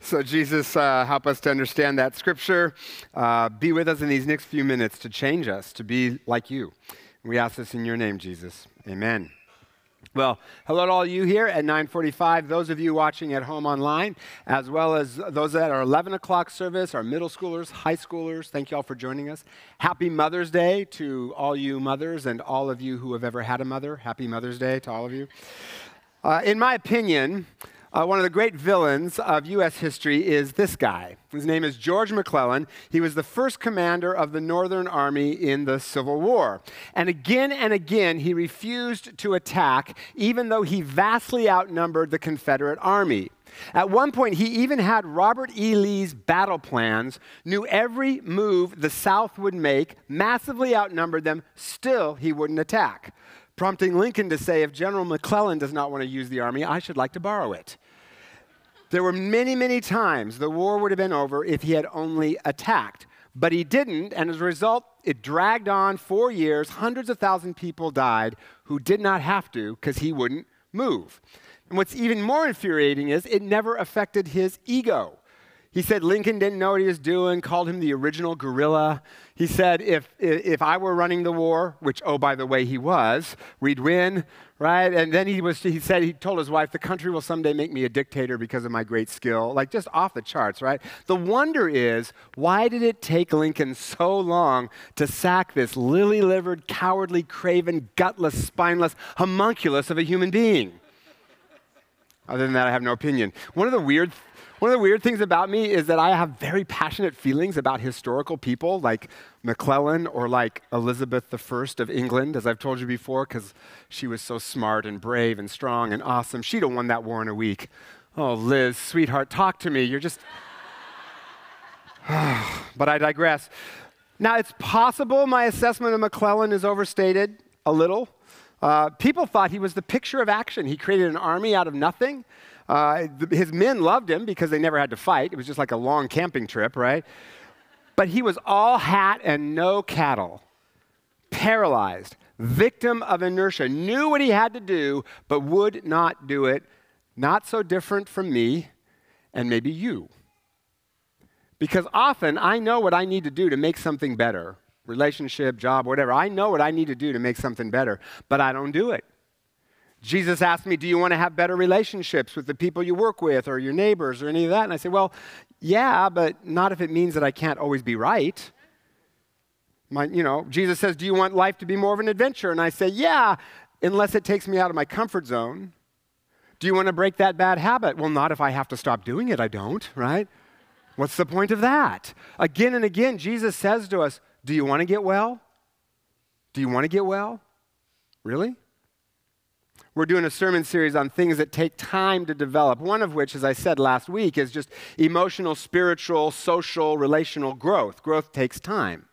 So, Jesus, uh, help us to understand that scripture. Uh, be with us in these next few minutes to change us, to be like you. We ask this in your name, Jesus. Amen. Well, hello to all you here at 945, those of you watching at home online, as well as those at our 11 o'clock service, our middle schoolers, high schoolers. Thank you all for joining us. Happy Mother's Day to all you mothers and all of you who have ever had a mother. Happy Mother's Day to all of you. Uh, in my opinion, uh, one of the great villains of U.S. history is this guy. His name is George McClellan. He was the first commander of the Northern Army in the Civil War. And again and again, he refused to attack, even though he vastly outnumbered the Confederate Army. At one point, he even had Robert E. Lee's battle plans, knew every move the South would make, massively outnumbered them, still, he wouldn't attack prompting Lincoln to say, if General McClellan does not want to use the army, I should like to borrow it. There were many, many times the war would have been over if he had only attacked. But he didn't, and as a result, it dragged on four years. Hundreds of thousand people died who did not have to because he wouldn't move. And what's even more infuriating is it never affected his ego. He said Lincoln didn't know what he was doing, called him the original gorilla. He said if, if I were running the war, which, oh, by the way, he was, we'd win, right? And then he, was, he said, he told his wife, the country will someday make me a dictator because of my great skill. Like just off the charts, right? The wonder is, why did it take Lincoln so long to sack this lily livered, cowardly, craven, gutless, spineless homunculus of a human being? Other than that, I have no opinion. One of the weird one of the weird things about me is that I have very passionate feelings about historical people like McClellan or like Elizabeth I of England, as I've told you before, because she was so smart and brave and strong and awesome. She'd have won that war in a week. Oh, Liz, sweetheart, talk to me. You're just. but I digress. Now, it's possible my assessment of McClellan is overstated a little. Uh, people thought he was the picture of action. He created an army out of nothing. Uh, his men loved him because they never had to fight. It was just like a long camping trip, right? But he was all hat and no cattle, paralyzed, victim of inertia, knew what he had to do, but would not do it. Not so different from me and maybe you. Because often I know what I need to do to make something better relationship, job, whatever. I know what I need to do to make something better, but I don't do it. Jesus asked me, Do you want to have better relationships with the people you work with or your neighbors or any of that? And I said, Well, yeah, but not if it means that I can't always be right. My, you know, Jesus says, Do you want life to be more of an adventure? And I say, Yeah, unless it takes me out of my comfort zone. Do you want to break that bad habit? Well, not if I have to stop doing it, I don't, right? What's the point of that? Again and again, Jesus says to us, Do you want to get well? Do you want to get well? Really? We're doing a sermon series on things that take time to develop. One of which, as I said last week, is just emotional, spiritual, social, relational growth. Growth takes time.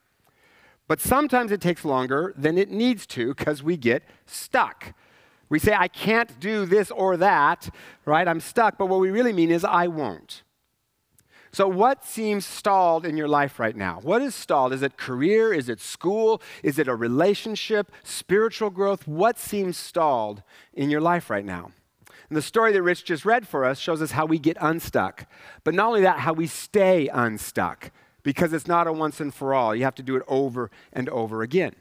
But sometimes it takes longer than it needs to because we get stuck. We say, I can't do this or that, right? I'm stuck. But what we really mean is, I won't. So, what seems stalled in your life right now? What is stalled? Is it career? Is it school? Is it a relationship? Spiritual growth? What seems stalled in your life right now? And the story that Rich just read for us shows us how we get unstuck. But not only that, how we stay unstuck, because it's not a once and for all. You have to do it over and over again.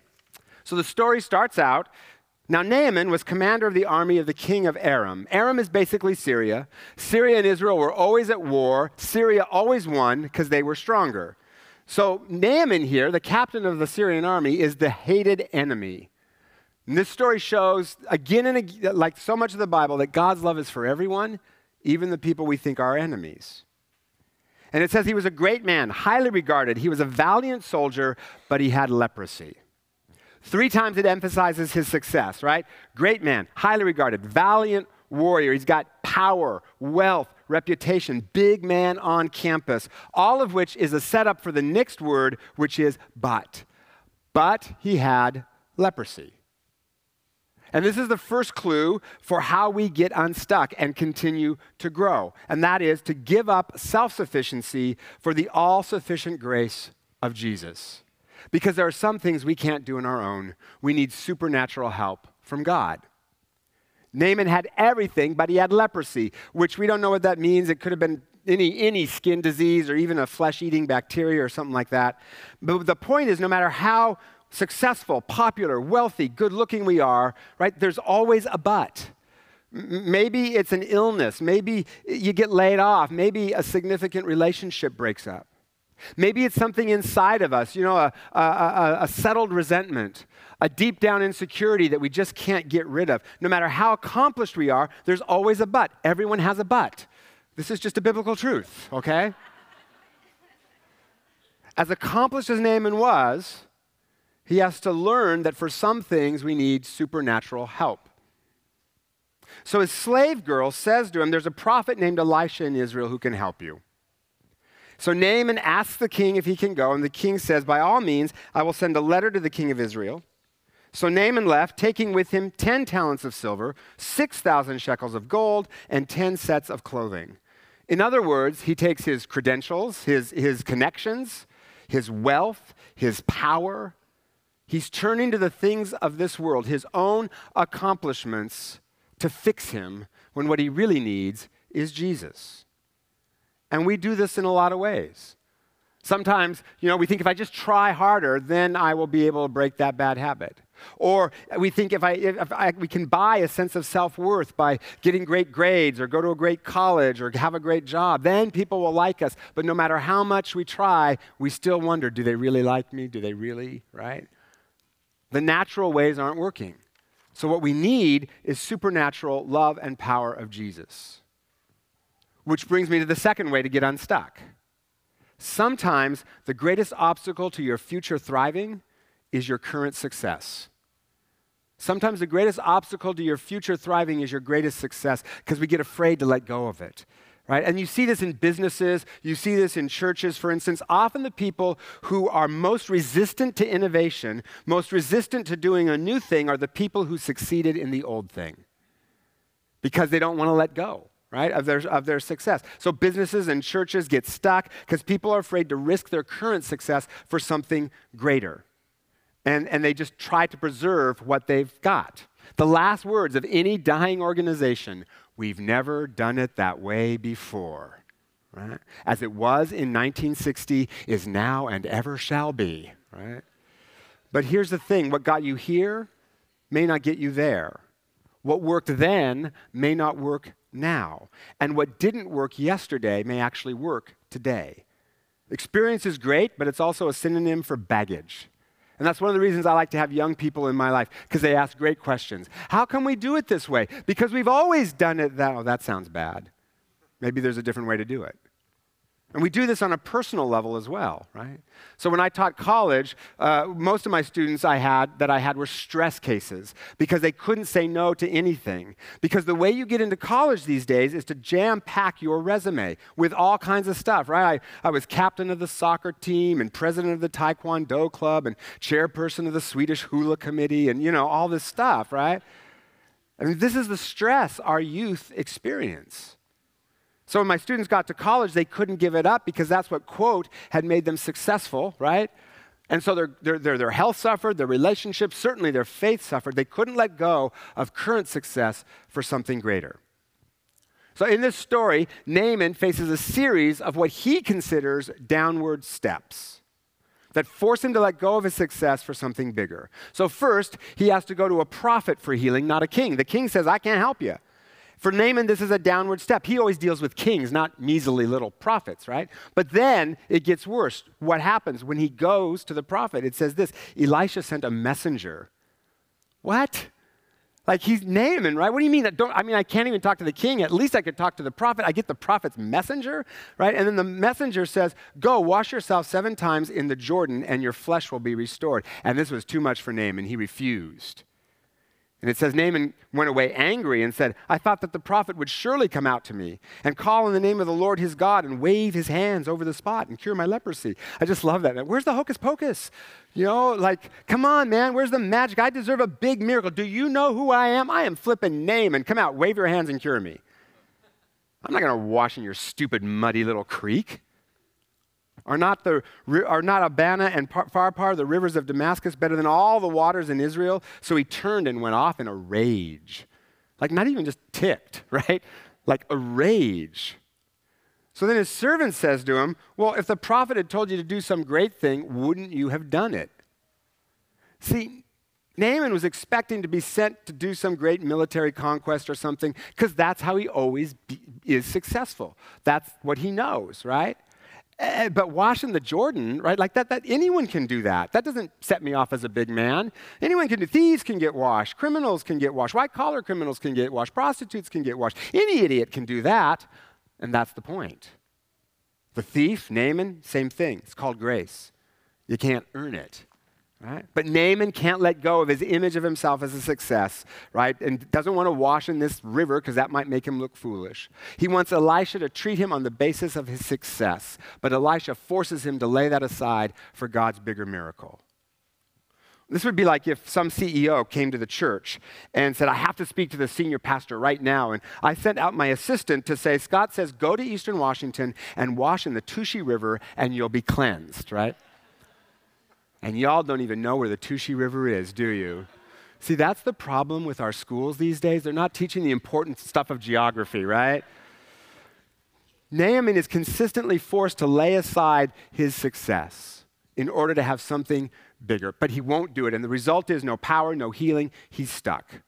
So the story starts out now, Naaman was commander of the army of the king of Aram. Aram is basically Syria. Syria and Israel were always at war. Syria always won because they were stronger. So, Naaman here, the captain of the Syrian army, is the hated enemy. And this story shows again and again, like so much of the Bible, that God's love is for everyone, even the people we think are enemies. And it says he was a great man, highly regarded. He was a valiant soldier, but he had leprosy. Three times it emphasizes his success, right? Great man, highly regarded, valiant warrior. He's got power, wealth, reputation, big man on campus, all of which is a setup for the next word, which is but. But he had leprosy. And this is the first clue for how we get unstuck and continue to grow. And that is to give up self sufficiency for the all sufficient grace of Jesus because there are some things we can't do on our own. We need supernatural help from God. Naaman had everything, but he had leprosy, which we don't know what that means. It could have been any, any skin disease or even a flesh eating bacteria or something like that. But the point is, no matter how successful, popular, wealthy, good looking we are, right, there's always a but. Maybe it's an illness. Maybe you get laid off. Maybe a significant relationship breaks up. Maybe it's something inside of us, you know, a, a, a, a, settled resentment, a deep down insecurity that we just can't get rid of. No matter how accomplished we are, there's always a but. Everyone has a but. This is just a biblical truth, okay? as accomplished as Naaman was, he has to learn that for some things we need supernatural help. So his slave girl says to him, There's a prophet named Elisha in Israel who can help you. So Naaman asks the king if he can go, and the king says, By all means, I will send a letter to the king of Israel. So Naaman left, taking with him 10 talents of silver, 6,000 shekels of gold, and 10 sets of clothing. In other words, he takes his credentials, his, his connections, his wealth, his power. He's turning to the things of this world, his own accomplishments, to fix him when what he really needs is Jesus. And we do this in a lot of ways. Sometimes, you know, we think if I just try harder, then I will be able to break that bad habit. Or we think if, I, if I, we can buy a sense of self worth by getting great grades or go to a great college or have a great job, then people will like us. But no matter how much we try, we still wonder do they really like me? Do they really, right? The natural ways aren't working. So, what we need is supernatural love and power of Jesus. Which brings me to the second way to get unstuck. Sometimes the greatest obstacle to your future thriving is your current success. Sometimes the greatest obstacle to your future thriving is your greatest success because we get afraid to let go of it. Right? And you see this in businesses, you see this in churches, for instance. Often the people who are most resistant to innovation, most resistant to doing a new thing, are the people who succeeded in the old thing because they don't want to let go right, of their, of their success. So businesses and churches get stuck because people are afraid to risk their current success for something greater. And, and they just try to preserve what they've got. The last words of any dying organization we've never done it that way before. Right? As it was in 1960, is now and ever shall be. Right? But here's the thing what got you here may not get you there. What worked then may not work now. And what didn't work yesterday may actually work today. Experience is great, but it's also a synonym for baggage. And that's one of the reasons I like to have young people in my life, because they ask great questions. How can we do it this way? Because we've always done it that, oh, that sounds bad. Maybe there's a different way to do it. And we do this on a personal level as well, right? So when I taught college, uh, most of my students I had that I had were stress cases because they couldn't say no to anything. Because the way you get into college these days is to jam pack your resume with all kinds of stuff, right? I, I was captain of the soccer team and president of the Taekwondo club and chairperson of the Swedish hula committee and, you know, all this stuff, right? I mean, this is the stress our youth experience. So when my students got to college, they couldn't give it up because that's what, quote, had made them successful, right? And so their, their, their, their health suffered, their relationships, certainly their faith suffered. They couldn't let go of current success for something greater. So in this story, Naaman faces a series of what he considers downward steps that force him to let go of his success for something bigger. So first, he has to go to a prophet for healing, not a king. The king says, I can't help you. For Naaman, this is a downward step. He always deals with kings, not measly little prophets, right? But then it gets worse. What happens when he goes to the prophet? It says this Elisha sent a messenger. What? Like he's Naaman, right? What do you mean? Don't, I mean, I can't even talk to the king. At least I could talk to the prophet. I get the prophet's messenger, right? And then the messenger says, Go, wash yourself seven times in the Jordan, and your flesh will be restored. And this was too much for Naaman. He refused. And it says Naaman went away angry and said, I thought that the prophet would surely come out to me and call in the name of the Lord his God and wave his hands over the spot and cure my leprosy. I just love that. Where's the hocus pocus? You know, like, come on, man, where's the magic? I deserve a big miracle. Do you know who I am? I am flipping Naaman. Come out, wave your hands and cure me. I'm not going to wash in your stupid, muddy little creek. Are not, the, are not Abana and Pharpar, the rivers of Damascus, better than all the waters in Israel? So he turned and went off in a rage. Like, not even just ticked, right? Like a rage. So then his servant says to him, Well, if the prophet had told you to do some great thing, wouldn't you have done it? See, Naaman was expecting to be sent to do some great military conquest or something because that's how he always be, is successful. That's what he knows, right? Uh, but washing the Jordan, right? Like that, that anyone can do that. That doesn't set me off as a big man. Anyone can do. Thieves can get washed. Criminals can get washed. White collar criminals can get washed. Prostitutes can get washed. Any idiot can do that, and that's the point. The thief, Naaman, same thing. It's called grace. You can't earn it. Right? But Naaman can't let go of his image of himself as a success, right? And doesn't want to wash in this river because that might make him look foolish. He wants Elisha to treat him on the basis of his success, but Elisha forces him to lay that aside for God's bigger miracle. This would be like if some CEO came to the church and said, I have to speak to the senior pastor right now. And I sent out my assistant to say, Scott says, go to Eastern Washington and wash in the Touchet River and you'll be cleansed, right? And y'all don't even know where the Touchet River is, do you? See, that's the problem with our schools these days. They're not teaching the important stuff of geography, right? Naaman is consistently forced to lay aside his success in order to have something bigger, but he won't do it. And the result is no power, no healing. He's stuck.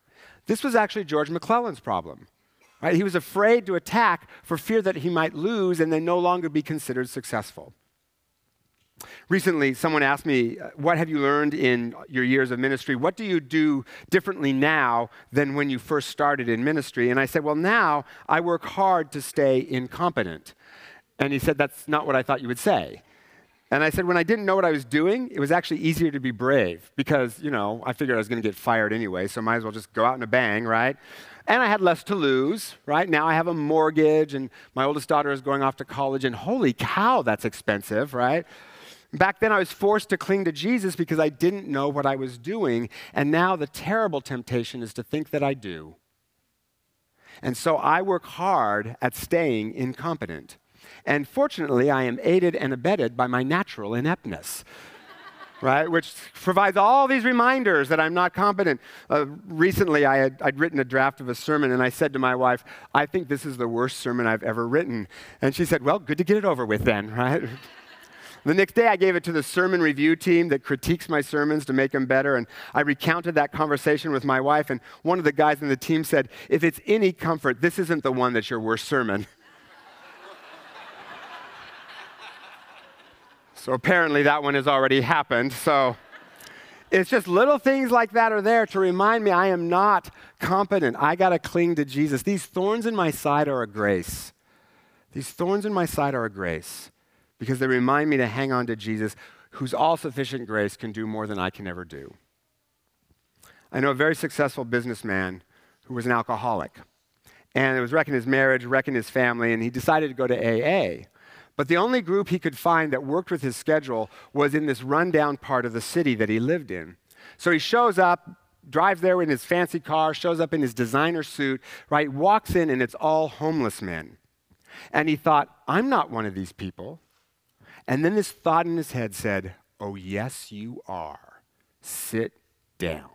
This was actually George McClellan's problem. Right? He was afraid to attack for fear that he might lose and then no longer be considered successful. Recently, someone asked me, uh, What have you learned in your years of ministry? What do you do differently now than when you first started in ministry? And I said, Well, now I work hard to stay incompetent. And he said, That's not what I thought you would say. And I said, When I didn't know what I was doing, it was actually easier to be brave because, you know, I figured I was going to get fired anyway, so might as well just go out in a bang, right? And I had less to lose, right? Now I have a mortgage, and my oldest daughter is going off to college, and holy cow, that's expensive, right? Back then, I was forced to cling to Jesus because I didn't know what I was doing. And now the terrible temptation is to think that I do. And so I work hard at staying incompetent. And fortunately, I am aided and abetted by my natural ineptness. right? Which provides all these reminders that I'm not competent. Uh, recently, I had, I'd written a draft of a sermon, and I said to my wife, I think this is the worst sermon I've ever written. And she said, Well, good to get it over with then, right? The next day, I gave it to the sermon review team that critiques my sermons to make them better. And I recounted that conversation with my wife. And one of the guys in the team said, If it's any comfort, this isn't the one that's your worst sermon. so apparently, that one has already happened. So it's just little things like that are there to remind me I am not competent. I got to cling to Jesus. These thorns in my side are a grace. These thorns in my side are a grace because they remind me to hang on to Jesus, whose all sufficient grace can do more than I can ever do. I know a very successful businessman who was an alcoholic. And it was wrecking his marriage, wrecking his family, and he decided to go to AA. But the only group he could find that worked with his schedule was in this rundown part of the city that he lived in. So he shows up, drives there in his fancy car, shows up in his designer suit, right? Walks in, and it's all homeless men. And he thought, I'm not one of these people. And then this thought in his head said, Oh, yes, you are. Sit down.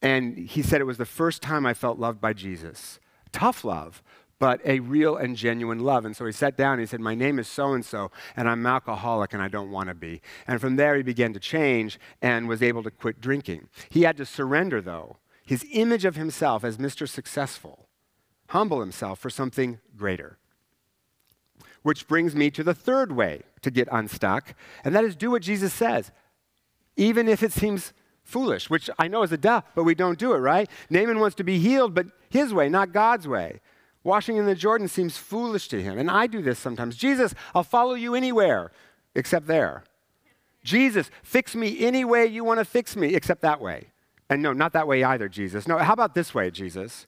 And he said it was the first time I felt loved by Jesus. Tough love, but a real and genuine love. And so he sat down and he said, My name is so and so, and I'm alcoholic and I don't want to be. And from there, he began to change and was able to quit drinking. He had to surrender, though, his image of himself as Mr. Successful, humble himself for something greater. Which brings me to the third way to get unstuck, and that is do what Jesus says, even if it seems foolish, which I know is a duh, but we don't do it, right? Naaman wants to be healed, but his way, not God's way. Washing in the Jordan seems foolish to him, and I do this sometimes. Jesus, I'll follow you anywhere except there. Jesus, fix me any way you want to fix me except that way. And no, not that way either, Jesus. No, how about this way, Jesus?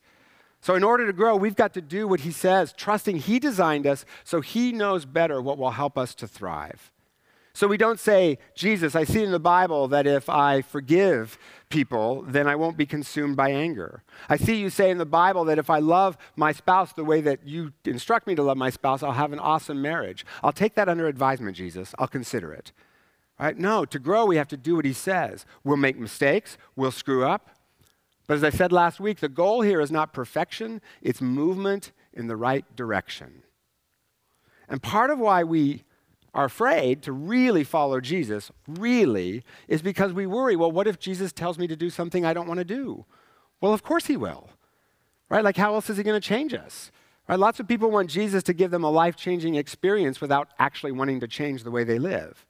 So, in order to grow, we've got to do what he says, trusting he designed us so he knows better what will help us to thrive. So, we don't say, Jesus, I see in the Bible that if I forgive people, then I won't be consumed by anger. I see you say in the Bible that if I love my spouse the way that you instruct me to love my spouse, I'll have an awesome marriage. I'll take that under advisement, Jesus. I'll consider it. Right? No, to grow, we have to do what he says. We'll make mistakes, we'll screw up, but as I said last week, the goal here is not perfection, it's movement in the right direction. And part of why we are afraid to really follow Jesus, really, is because we worry well, what if Jesus tells me to do something I don't want to do? Well, of course he will. Right? Like, how else is he going to change us? Right? Lots of people want Jesus to give them a life changing experience without actually wanting to change the way they live.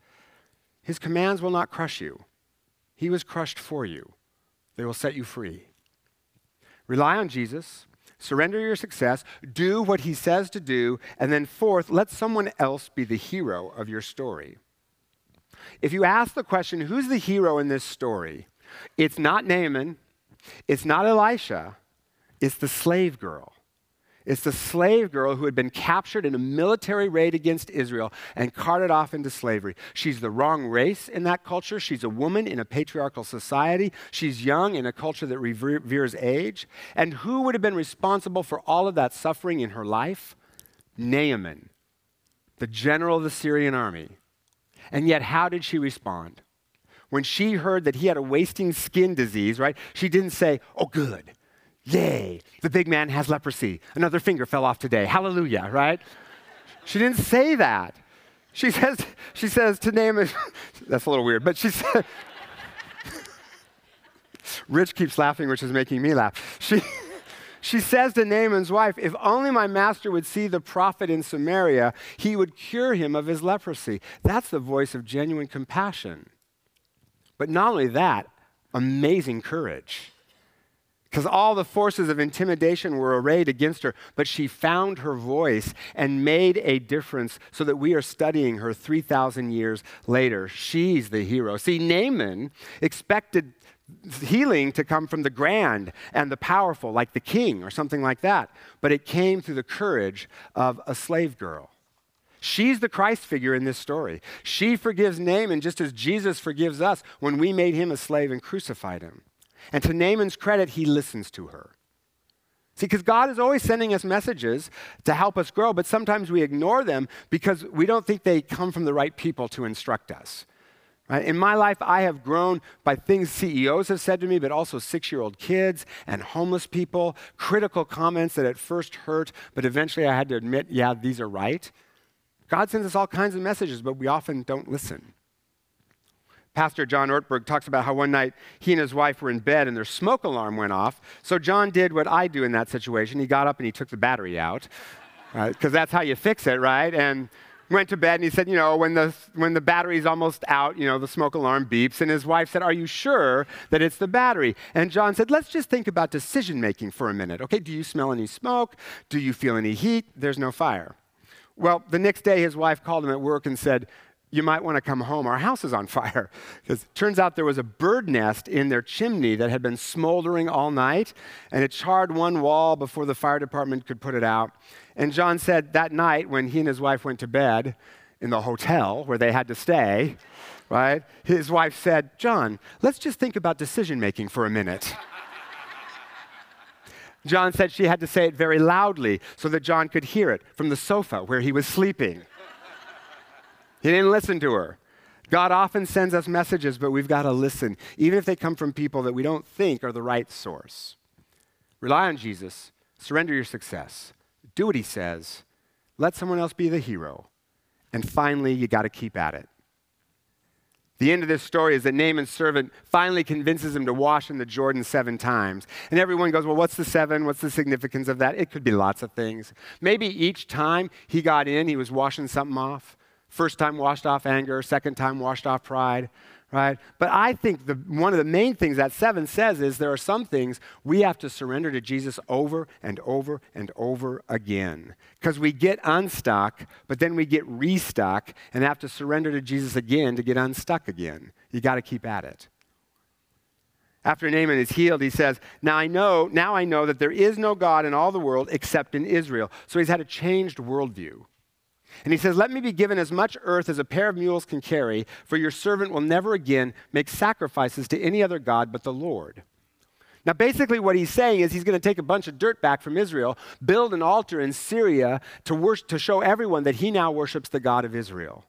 His commands will not crush you, He was crushed for you. They will set you free. Rely on Jesus, surrender your success, do what He says to do, and then, fourth, let someone else be the hero of your story. If you ask the question, who's the hero in this story? It's not Naaman, it's not Elisha, it's the slave girl. It's the slave girl who had been captured in a military raid against Israel and carted off into slavery. She's the wrong race in that culture. She's a woman in a patriarchal society. She's young in a culture that reveres age. And who would have been responsible for all of that suffering in her life? Naaman, the general of the Syrian army. And yet, how did she respond? When she heard that he had a wasting skin disease, right? She didn't say, Oh, good. Yay, the big man has leprosy. Another finger fell off today. Hallelujah, right? She didn't say that. She says, she says to Naaman, that's a little weird, but she said, Rich keeps laughing, which is making me laugh. She, she says to Naaman's wife, If only my master would see the prophet in Samaria, he would cure him of his leprosy. That's the voice of genuine compassion. But not only that, amazing courage because all the forces of intimidation were arrayed against her, but she found her voice and made a difference so that we are studying her 3,000 years later. She's the hero. See, Naaman expected healing to come from the grand and the powerful, like the king or something like that, but it came through the courage of a slave girl. She's the Christ figure in this story. She forgives Naaman just as Jesus forgives us when we made him a slave and crucified him. And to Naaman's credit, he listens to her. See, because God is always sending us messages to help us grow, but sometimes we ignore them because we don't think they come from the right people to instruct us. Right? In my life, I have grown by things CEOs have said to me, but also six year old kids and homeless people, critical comments that at first hurt, but eventually I had to admit, yeah, these are right. God sends us all kinds of messages, but we often don't listen. Pastor John Ortberg talks about how one night he and his wife were in bed and their smoke alarm went off. So John did what I do in that situation. He got up and he took the battery out, because right? that's how you fix it, right? And went to bed and he said, you know, when the, when the battery's almost out, you know, the smoke alarm beeps. And his wife said, Are you sure that it's the battery? And John said, Let's just think about decision making for a minute. Okay, do you smell any smoke? Do you feel any heat? There's no fire. Well, the next day his wife called him at work and said, you might want to come home. Our house is on fire. Because it turns out there was a bird nest in their chimney that had been smoldering all night, and it charred one wall before the fire department could put it out. And John said that night when he and his wife went to bed in the hotel where they had to stay, right? His wife said, John, let's just think about decision making for a minute. John said she had to say it very loudly so that John could hear it from the sofa where he was sleeping. He didn't listen to her. God often sends us messages, but we've got to listen, even if they come from people that we don't think are the right source. Rely on Jesus, surrender your success, do what he says, let someone else be the hero, and finally, you got to keep at it. The end of this story is that Naaman's servant finally convinces him to wash in the Jordan seven times. And everyone goes, Well, what's the seven? What's the significance of that? It could be lots of things. Maybe each time he got in, he was washing something off. First time washed off anger, second time washed off pride, right? But I think the, one of the main things that seven says is there are some things we have to surrender to Jesus over and over and over again. Because we get unstuck, but then we get restuck and have to surrender to Jesus again to get unstuck again. You got to keep at it. After Naaman is healed, he says, Now I know, now I know that there is no God in all the world except in Israel. So he's had a changed worldview. And he says, Let me be given as much earth as a pair of mules can carry, for your servant will never again make sacrifices to any other God but the Lord. Now, basically, what he's saying is he's going to take a bunch of dirt back from Israel, build an altar in Syria to, worship, to show everyone that he now worships the God of Israel.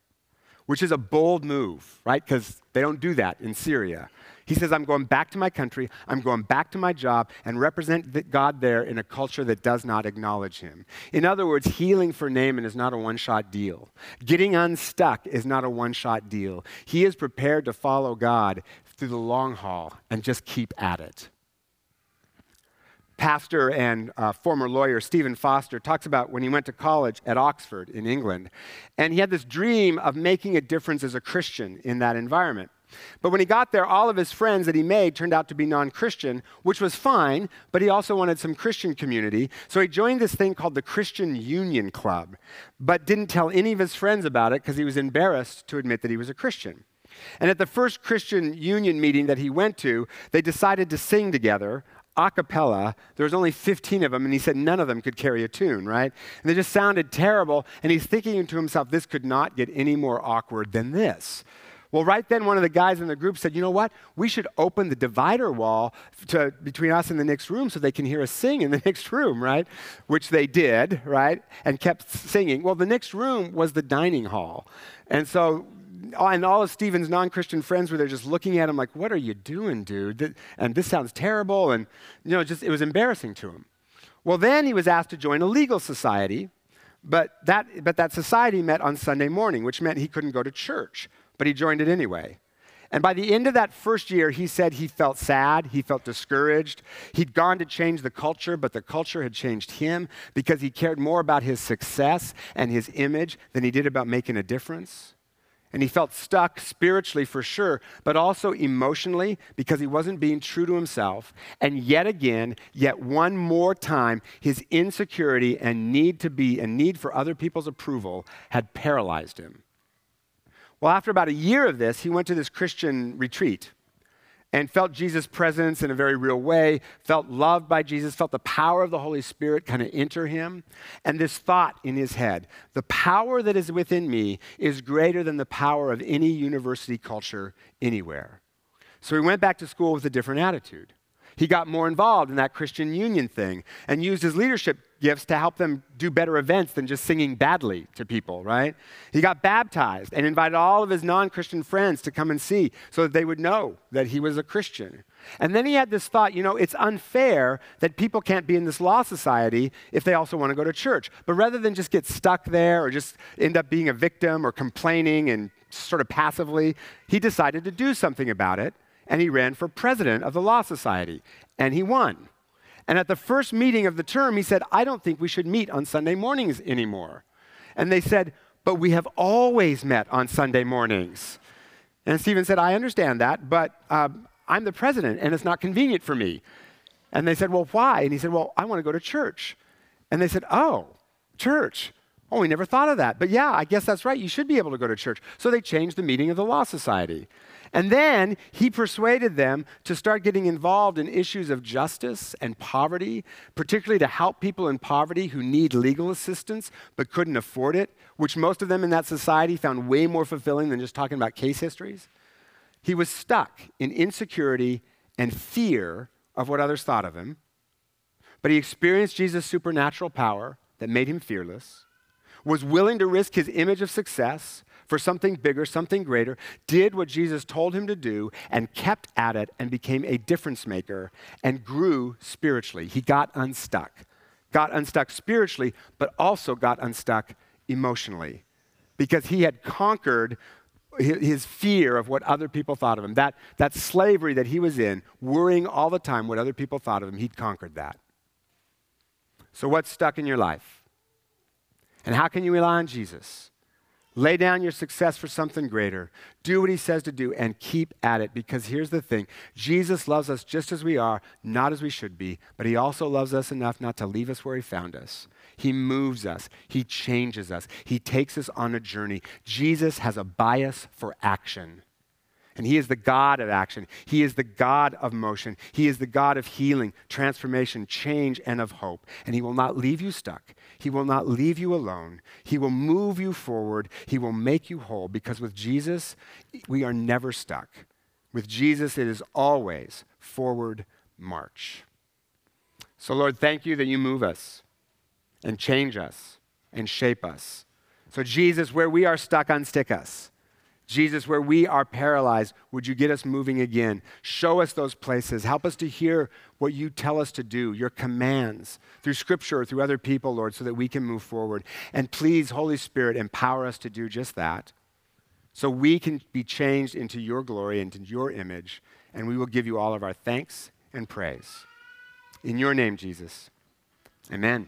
which is a bold move, right? Because they don't do that in Syria. He says, I'm going back to my country, I'm going back to my job, and represent God there in a culture that does not acknowledge him. In other words, healing for Naaman is not a one shot deal. Getting unstuck is not a one shot deal. He is prepared to follow God through the long haul and just keep at it pastor and uh, former lawyer Stephen Foster talks about when he went to college at Oxford in England. And he had this dream of making a difference as a Christian in that environment. But when he got there, all of his friends that he made turned out to be non Christian, which was fine, but he also wanted some Christian community. So he joined this thing called the Christian Union Club, but didn't tell any of his friends about it because he was embarrassed to admit that he was a Christian. And at the first Christian Union meeting that he went to, they decided to sing together a cappella. There was only 15 of them, and he said none of them could carry a tune, right? And they just sounded terrible. And he's thinking to himself, this could not get any more awkward than this. Well, right then, one of the guys in the group said, You know what? We should open the divider wall to, between us and the next room so they can hear us sing in the next room, right? Which they did, right? And kept singing. Well, the next room was the dining hall. And so and all of Stephen's non Christian friends were there just looking at him like, What are you doing, dude? And this sounds terrible. And, you know, just it was embarrassing to him. Well, then he was asked to join a legal society, but that, but that society met on Sunday morning, which meant he couldn't go to church but he joined it anyway. And by the end of that first year, he said he felt sad, he felt discouraged. He'd gone to change the culture, but the culture had changed him because he cared more about his success and his image than he did about making a difference. And he felt stuck spiritually for sure, but also emotionally because he wasn't being true to himself. And yet again, yet one more time, his insecurity and need to be and need for other people's approval had paralyzed him. Well, after about a year of this, he went to this Christian retreat and felt Jesus' presence in a very real way, felt loved by Jesus, felt the power of the Holy Spirit kind of enter him. And this thought in his head the power that is within me is greater than the power of any university culture anywhere. So he went back to school with a different attitude. He got more involved in that Christian union thing and used his leadership gifts to help them do better events than just singing badly to people, right? He got baptized and invited all of his non Christian friends to come and see so that they would know that he was a Christian. And then he had this thought you know, it's unfair that people can't be in this law society if they also want to go to church. But rather than just get stuck there or just end up being a victim or complaining and sort of passively, he decided to do something about it and he ran for president of the Law Society, and he won. And at the first meeting of the term, he said, I don't think we should meet on Sunday mornings anymore. And they said, But we have always met on Sunday mornings. And Stephen said, I understand that, but uh, I'm the president, and it's not convenient for me. And they said, Well, why? And he said, Well, I want to go to church. And they said, Oh, church. Oh, we never thought of that. But yeah, I guess that's right. You should be able to go to church. So they changed the meeting of the Law Society. And then he persuaded them to start getting involved in issues of justice and poverty, particularly to help people in poverty who need legal assistance but couldn't afford it, which most of them in that society found way more fulfilling than just talking about case histories. He was stuck in insecurity and fear of what others thought of him, but he experienced Jesus' supernatural power that made him fearless, was willing to risk his image of success for something bigger, something greater, did what Jesus told him to do, and kept at it and became a difference maker and grew spiritually. He got unstuck. Got unstuck spiritually, but also got unstuck emotionally because he had conquered his fear of what other people thought of him. That, that slavery that he was in, worrying all the time what other people thought of him, he'd conquered that. So, what's stuck in your life? And how can you rely on Jesus? Lay down your success for something greater. Do what he says to do and keep at it because here's the thing Jesus loves us just as we are, not as we should be, but he also loves us enough not to leave us where he found us. He moves us, he changes us, he takes us on a journey. Jesus has a bias for action. And He is the God of action. He is the God of motion. He is the God of healing, transformation, change, and of hope. And He will not leave you stuck. He will not leave you alone. He will move you forward. He will make you whole because with Jesus, we are never stuck. With Jesus, it is always forward march. So, Lord, thank you that you move us and change us and shape us. So, Jesus, where we are stuck, unstick us Jesus, where we are paralyzed, would you get us moving again? Show us those places. Help us to hear what you tell us to do, your commands through Scripture or through other people, Lord, so that we can move forward. And please, Holy Spirit, empower us to do just that so we can be changed into your glory and into your image, and we will give you all of our thanks and praise. In your name, Jesus. Amen.